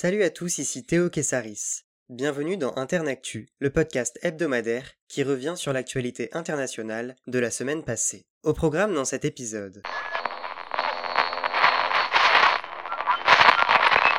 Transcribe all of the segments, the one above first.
Salut à tous, ici Théo Kessaris. Bienvenue dans Internactu, le podcast hebdomadaire qui revient sur l'actualité internationale de la semaine passée. Au programme dans cet épisode.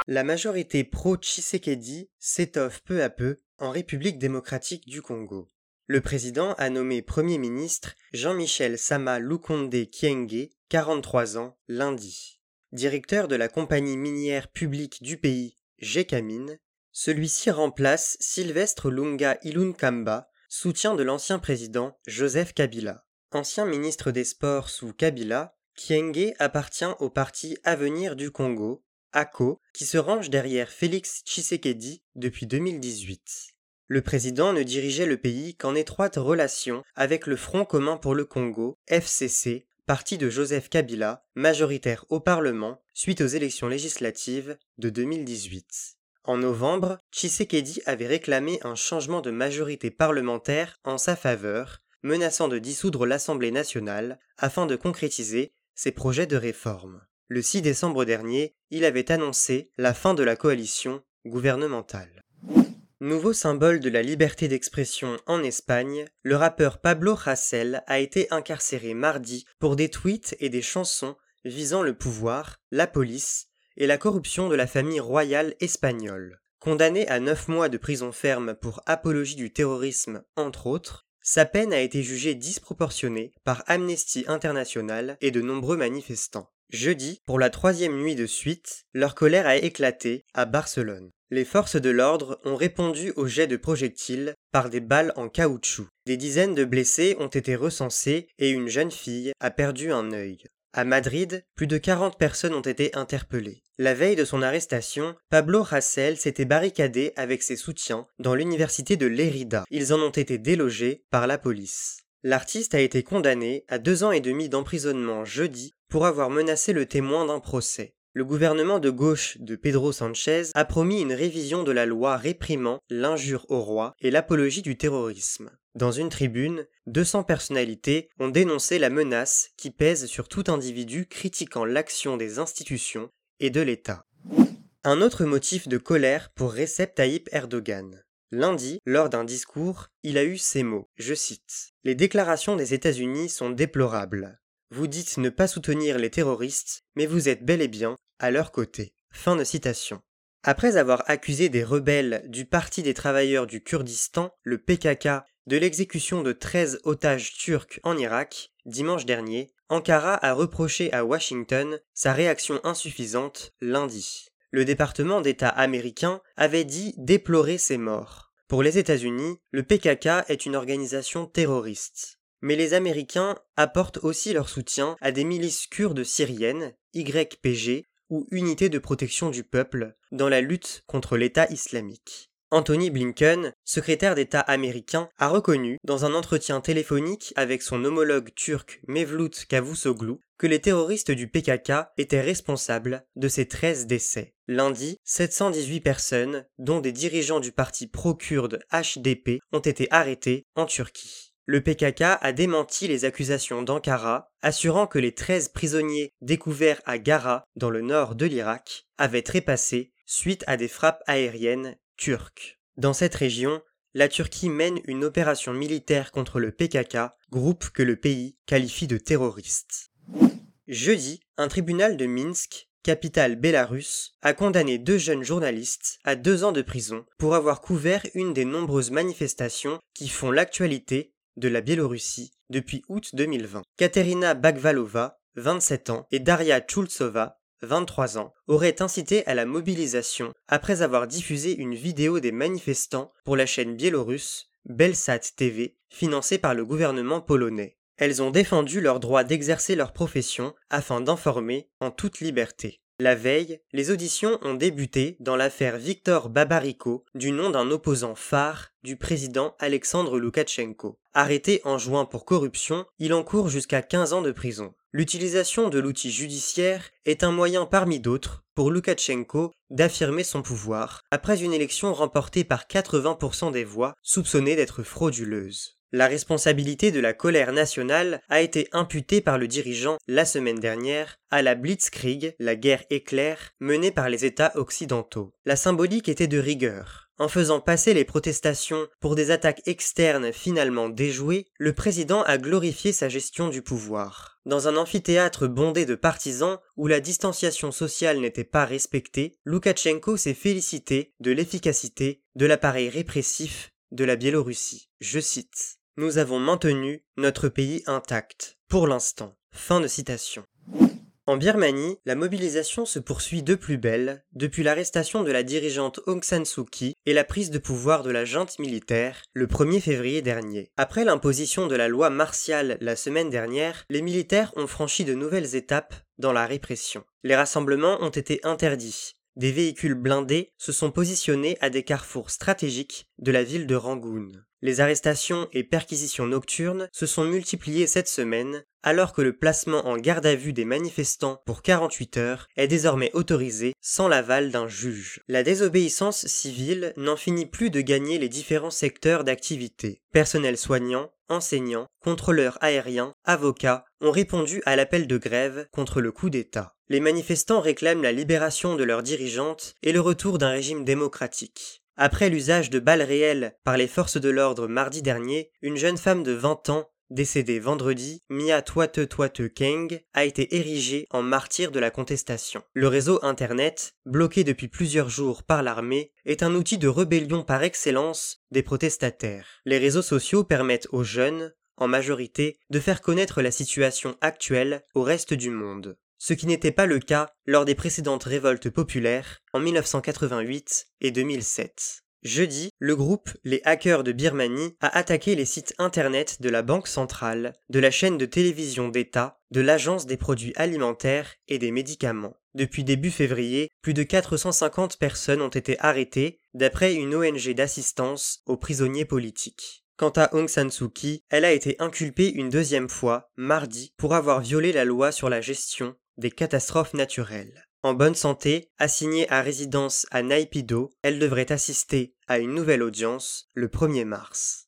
La majorité pro-Tshisekedi s'étoffe peu à peu en République démocratique du Congo. Le président a nommé Premier ministre Jean-Michel Sama Lukonde Kienge, 43 ans, lundi. Directeur de la compagnie minière publique du pays, Gécamine, celui-ci remplace Sylvestre Lunga Ilunkamba, soutien de l'ancien président Joseph Kabila. Ancien ministre des Sports sous Kabila, Kienge appartient au parti Avenir du Congo, ACO, qui se range derrière Félix Tshisekedi depuis 2018. Le président ne dirigeait le pays qu'en étroite relation avec le Front commun pour le Congo, FCC, parti de Joseph Kabila, majoritaire au Parlement suite aux élections législatives de 2018. En novembre, Tshisekedi avait réclamé un changement de majorité parlementaire en sa faveur, menaçant de dissoudre l'Assemblée nationale afin de concrétiser ses projets de réforme. Le 6 décembre dernier, il avait annoncé la fin de la coalition gouvernementale. Nouveau symbole de la liberté d'expression en Espagne, le rappeur Pablo Hasél a été incarcéré mardi pour des tweets et des chansons visant le pouvoir, la police et la corruption de la famille royale espagnole. Condamné à neuf mois de prison ferme pour apologie du terrorisme, entre autres, sa peine a été jugée disproportionnée par Amnesty International et de nombreux manifestants. Jeudi, pour la troisième nuit de suite, leur colère a éclaté à Barcelone. Les forces de l'ordre ont répondu aux jets de projectiles par des balles en caoutchouc. Des dizaines de blessés ont été recensés et une jeune fille a perdu un œil. À Madrid, plus de 40 personnes ont été interpellées. La veille de son arrestation, Pablo Hasél s'était barricadé avec ses soutiens dans l'université de Lérida. Ils en ont été délogés par la police. L'artiste a été condamné à deux ans et demi d'emprisonnement jeudi pour avoir menacé le témoin d'un procès le gouvernement de gauche de Pedro Sanchez a promis une révision de la loi réprimant l'injure au roi et l'apologie du terrorisme. Dans une tribune, 200 personnalités ont dénoncé la menace qui pèse sur tout individu critiquant l'action des institutions et de l'État. Un autre motif de colère pour Recep Tayyip Erdogan. Lundi, lors d'un discours, il a eu ces mots, je cite Les déclarations des États-Unis sont déplorables. Vous dites ne pas soutenir les terroristes, mais vous êtes bel et bien leur côté. Après avoir accusé des rebelles du Parti des travailleurs du Kurdistan, le PKK, de l'exécution de 13 otages turcs en Irak, dimanche dernier, Ankara a reproché à Washington sa réaction insuffisante lundi. Le département d'État américain avait dit déplorer ces morts. Pour les États-Unis, le PKK est une organisation terroriste. Mais les Américains apportent aussi leur soutien à des milices kurdes syriennes, YPG, ou Unités de protection du peuple, dans la lutte contre l'État islamique. Anthony Blinken, secrétaire d'État américain, a reconnu, dans un entretien téléphonique avec son homologue turc Mevlut Cavusoglu, que les terroristes du PKK étaient responsables de ces 13 décès. Lundi, 718 personnes, dont des dirigeants du parti pro-kurde HDP, ont été arrêtés en Turquie. Le PKK a démenti les accusations d'Ankara, assurant que les 13 prisonniers découverts à Gara, dans le nord de l'Irak, avaient trépassé suite à des frappes aériennes turques. Dans cette région, la Turquie mène une opération militaire contre le PKK, groupe que le pays qualifie de terroriste. Jeudi, un tribunal de Minsk, capitale bélarusse, a condamné deux jeunes journalistes à deux ans de prison pour avoir couvert une des nombreuses manifestations qui font l'actualité de la Biélorussie depuis août 2020. Katerina Bagvalova, 27 ans, et Daria Chultsova, 23 ans, auraient incité à la mobilisation après avoir diffusé une vidéo des manifestants pour la chaîne biélorusse Belsat TV, financée par le gouvernement polonais. Elles ont défendu leur droit d'exercer leur profession afin d'informer en toute liberté. La veille, les auditions ont débuté dans l'affaire Victor Babariko, du nom d'un opposant phare du président Alexandre Loukachenko. Arrêté en juin pour corruption, il encourt jusqu'à 15 ans de prison. L'utilisation de l'outil judiciaire est un moyen parmi d'autres pour Loukachenko d'affirmer son pouvoir après une élection remportée par 80% des voix soupçonnées d'être frauduleuses. La responsabilité de la colère nationale a été imputée par le dirigeant la semaine dernière à la Blitzkrieg, la guerre éclair, menée par les États occidentaux. La symbolique était de rigueur. En faisant passer les protestations pour des attaques externes finalement déjouées, le président a glorifié sa gestion du pouvoir. Dans un amphithéâtre bondé de partisans où la distanciation sociale n'était pas respectée, Loukachenko s'est félicité de l'efficacité de l'appareil répressif de la Biélorussie. Je cite Nous avons maintenu notre pays intact, pour l'instant. Fin de citation. En Birmanie, la mobilisation se poursuit de plus belle depuis l'arrestation de la dirigeante Aung San Suu Kyi et la prise de pouvoir de la junte militaire le 1er février dernier. Après l'imposition de la loi martiale la semaine dernière, les militaires ont franchi de nouvelles étapes dans la répression. Les rassemblements ont été interdits. Des véhicules blindés se sont positionnés à des carrefours stratégiques de la ville de Rangoon. Les arrestations et perquisitions nocturnes se sont multipliées cette semaine, alors que le placement en garde à vue des manifestants pour 48 heures est désormais autorisé sans l'aval d'un juge. La désobéissance civile n'en finit plus de gagner les différents secteurs d'activité. Personnel soignant, enseignants, contrôleurs aériens, avocats ont répondu à l'appel de grève contre le coup d'État. Les manifestants réclament la libération de leurs dirigeantes et le retour d'un régime démocratique. Après l'usage de balles réelles par les forces de l'ordre mardi dernier, une jeune femme de 20 ans, décédée vendredi, Mia Twate Twate Keng, a été érigée en martyr de la contestation. Le réseau Internet, bloqué depuis plusieurs jours par l'armée, est un outil de rébellion par excellence des protestataires. Les réseaux sociaux permettent aux jeunes, en majorité, de faire connaître la situation actuelle au reste du monde ce qui n'était pas le cas lors des précédentes révoltes populaires en 1988 et 2007. Jeudi, le groupe Les Hackers de Birmanie a attaqué les sites internet de la Banque centrale, de la chaîne de télévision d'État, de l'Agence des produits alimentaires et des médicaments. Depuis début février, plus de 450 personnes ont été arrêtées, d'après une ONG d'assistance aux prisonniers politiques. Quant à Aung San Suu Kyi, elle a été inculpée une deuxième fois, mardi, pour avoir violé la loi sur la gestion des catastrophes naturelles. En bonne santé, assignée à résidence à Naypyidaw, elle devrait assister à une nouvelle audience le 1er mars.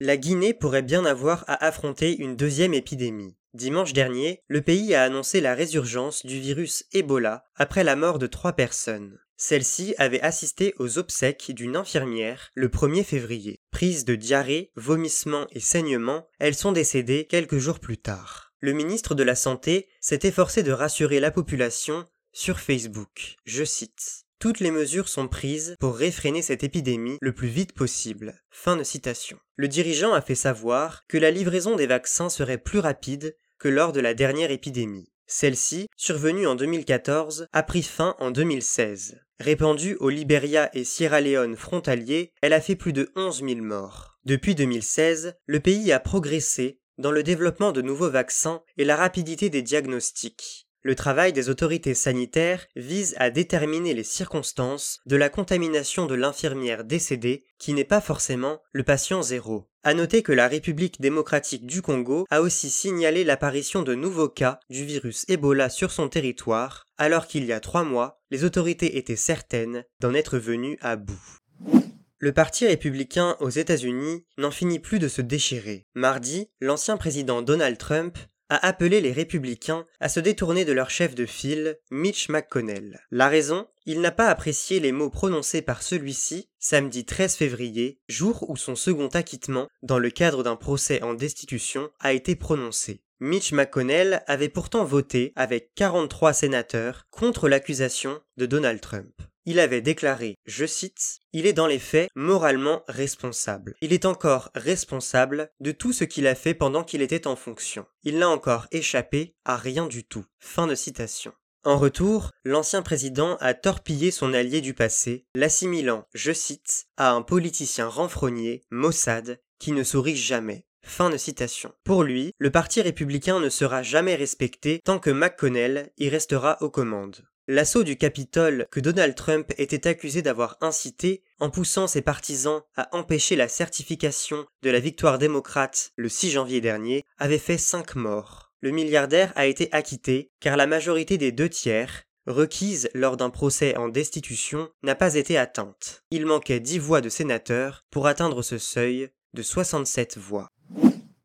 La Guinée pourrait bien avoir à affronter une deuxième épidémie. Dimanche dernier, le pays a annoncé la résurgence du virus Ebola après la mort de trois personnes. Celle-ci avait assisté aux obsèques d'une infirmière le 1er février. Prise de diarrhée, vomissements et saignements, elles sont décédées quelques jours plus tard le ministre de la Santé s'est efforcé de rassurer la population sur Facebook. Je cite. Toutes les mesures sont prises pour réfréner cette épidémie le plus vite possible. Fin de citation. Le dirigeant a fait savoir que la livraison des vaccins serait plus rapide que lors de la dernière épidémie. Celle-ci, survenue en 2014, a pris fin en 2016. Répandue au Liberia et Sierra Leone frontaliers, elle a fait plus de 11 000 morts. Depuis 2016, le pays a progressé dans le développement de nouveaux vaccins et la rapidité des diagnostics. Le travail des autorités sanitaires vise à déterminer les circonstances de la contamination de l'infirmière décédée, qui n'est pas forcément le patient zéro. À noter que la République démocratique du Congo a aussi signalé l'apparition de nouveaux cas du virus Ebola sur son territoire, alors qu'il y a trois mois, les autorités étaient certaines d'en être venues à bout. Le Parti républicain aux États-Unis n'en finit plus de se déchirer. Mardi, l'ancien président Donald Trump a appelé les républicains à se détourner de leur chef de file, Mitch McConnell. La raison? Il n'a pas apprécié les mots prononcés par celui-ci samedi 13 février, jour où son second acquittement, dans le cadre d'un procès en destitution, a été prononcé. Mitch McConnell avait pourtant voté, avec 43 sénateurs, contre l'accusation de Donald Trump il avait déclaré, je cite, Il est dans les faits moralement responsable. Il est encore responsable de tout ce qu'il a fait pendant qu'il était en fonction. Il n'a encore échappé à rien du tout. Fin de citation. En retour, l'ancien président a torpillé son allié du passé, l'assimilant, je cite, à un politicien renfrogné, Mossad, qui ne sourit jamais. Fin de citation. Pour lui, le parti républicain ne sera jamais respecté tant que McConnell y restera aux commandes. L'assaut du Capitole que Donald Trump était accusé d'avoir incité en poussant ses partisans à empêcher la certification de la victoire démocrate le 6 janvier dernier avait fait 5 morts. Le milliardaire a été acquitté car la majorité des deux tiers, requise lors d'un procès en destitution, n'a pas été atteinte. Il manquait 10 voix de sénateurs pour atteindre ce seuil de 67 voix.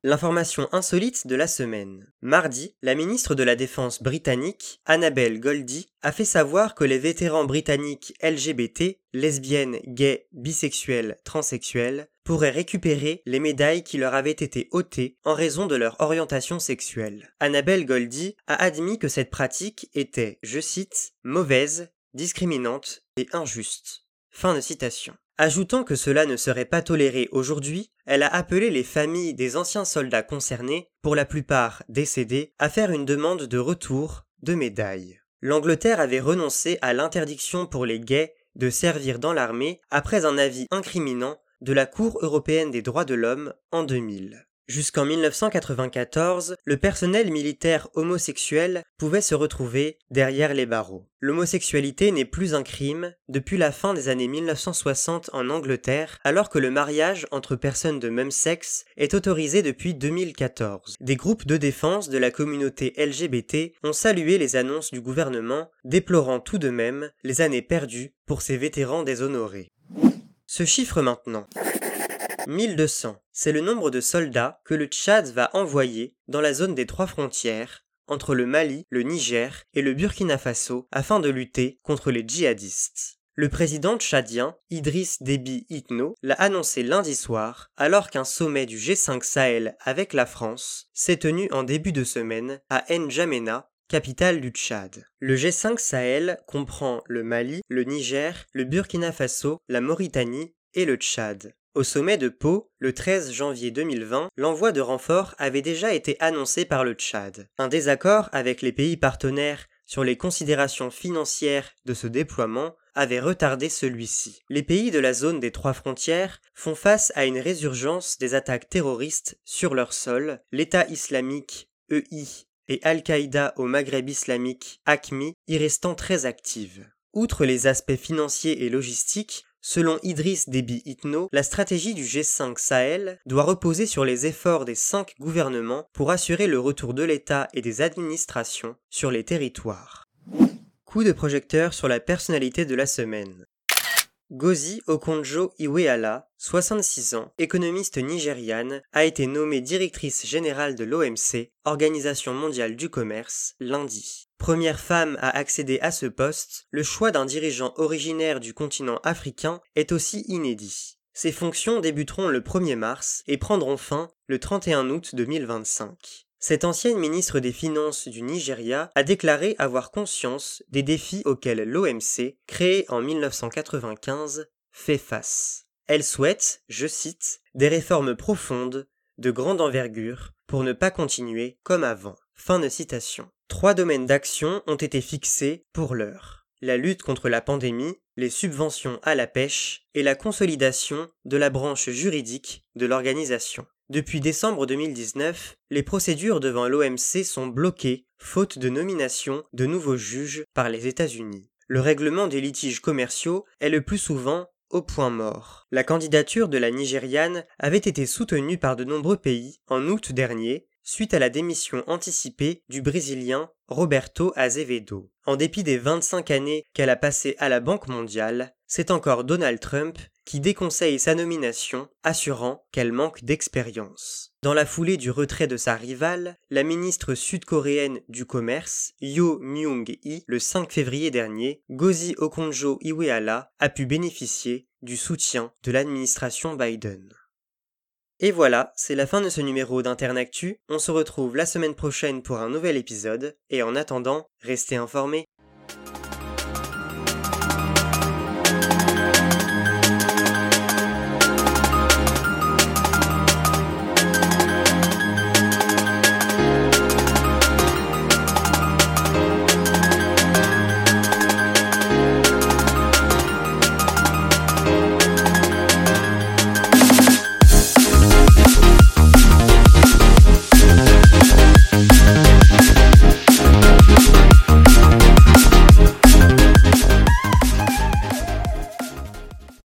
L'information insolite de la semaine. Mardi, la ministre de la Défense britannique, Annabel Goldie, a fait savoir que les vétérans britanniques LGBT, lesbiennes, gays, bisexuels, transsexuels, pourraient récupérer les médailles qui leur avaient été ôtées en raison de leur orientation sexuelle. Annabel Goldie a admis que cette pratique était, je cite, mauvaise, discriminante et injuste. Fin de citation. Ajoutant que cela ne serait pas toléré aujourd'hui, elle a appelé les familles des anciens soldats concernés, pour la plupart décédés, à faire une demande de retour de médailles. L'Angleterre avait renoncé à l'interdiction pour les gays de servir dans l'armée après un avis incriminant de la Cour européenne des droits de l'homme en 2000. Jusqu'en 1994, le personnel militaire homosexuel pouvait se retrouver derrière les barreaux. L'homosexualité n'est plus un crime depuis la fin des années 1960 en Angleterre, alors que le mariage entre personnes de même sexe est autorisé depuis 2014. Des groupes de défense de la communauté LGBT ont salué les annonces du gouvernement, déplorant tout de même les années perdues pour ces vétérans déshonorés. Ce chiffre maintenant. 1200, c'est le nombre de soldats que le Tchad va envoyer dans la zone des trois frontières entre le Mali, le Niger et le Burkina Faso afin de lutter contre les djihadistes. Le président tchadien, Idriss Déby Itno, l'a annoncé lundi soir, alors qu'un sommet du G5 Sahel avec la France s'est tenu en début de semaine à N'Djamena, capitale du Tchad. Le G5 Sahel comprend le Mali, le Niger, le Burkina Faso, la Mauritanie et le Tchad. Au sommet de Pau, le 13 janvier 2020, l'envoi de renforts avait déjà été annoncé par le Tchad. Un désaccord avec les pays partenaires sur les considérations financières de ce déploiement avait retardé celui-ci. Les pays de la zone des trois frontières font face à une résurgence des attaques terroristes sur leur sol, l'État islamique, EI, et Al-Qaïda au Maghreb islamique, ACMI, y restant très actives. Outre les aspects financiers et logistiques, Selon Idriss Déby Itno, la stratégie du G5 Sahel doit reposer sur les efforts des cinq gouvernements pour assurer le retour de l'État et des administrations sur les territoires. Coup de projecteur sur la personnalité de la semaine. Gozi Okonjo Iweala, 66 ans, économiste nigériane, a été nommée directrice générale de l'OMC, Organisation mondiale du commerce, lundi. Première femme à accéder à ce poste, le choix d'un dirigeant originaire du continent africain est aussi inédit. Ses fonctions débuteront le 1er mars et prendront fin le 31 août 2025. Cette ancienne ministre des Finances du Nigeria a déclaré avoir conscience des défis auxquels l'OMC, créée en 1995, fait face. Elle souhaite, je cite, des réformes profondes, de grande envergure, pour ne pas continuer comme avant. Fin de citation. Trois domaines d'action ont été fixés pour l'heure. La lutte contre la pandémie, les subventions à la pêche et la consolidation de la branche juridique de l'organisation. Depuis décembre 2019, les procédures devant l'OMC sont bloquées faute de nomination de nouveaux juges par les États-Unis. Le règlement des litiges commerciaux est le plus souvent au point mort. La candidature de la Nigériane avait été soutenue par de nombreux pays en août dernier suite à la démission anticipée du Brésilien Roberto Azevedo. En dépit des 25 années qu'elle a passées à la Banque mondiale, c'est encore Donald Trump qui déconseille sa nomination, assurant qu'elle manque d'expérience. Dans la foulée du retrait de sa rivale, la ministre sud-coréenne du commerce, Yo Myung-hee, le 5 février dernier, Gozi Okonjo-Iweala a pu bénéficier du soutien de l'administration Biden. Et voilà, c'est la fin de ce numéro d'Internactu. On se retrouve la semaine prochaine pour un nouvel épisode, et en attendant, restez informés.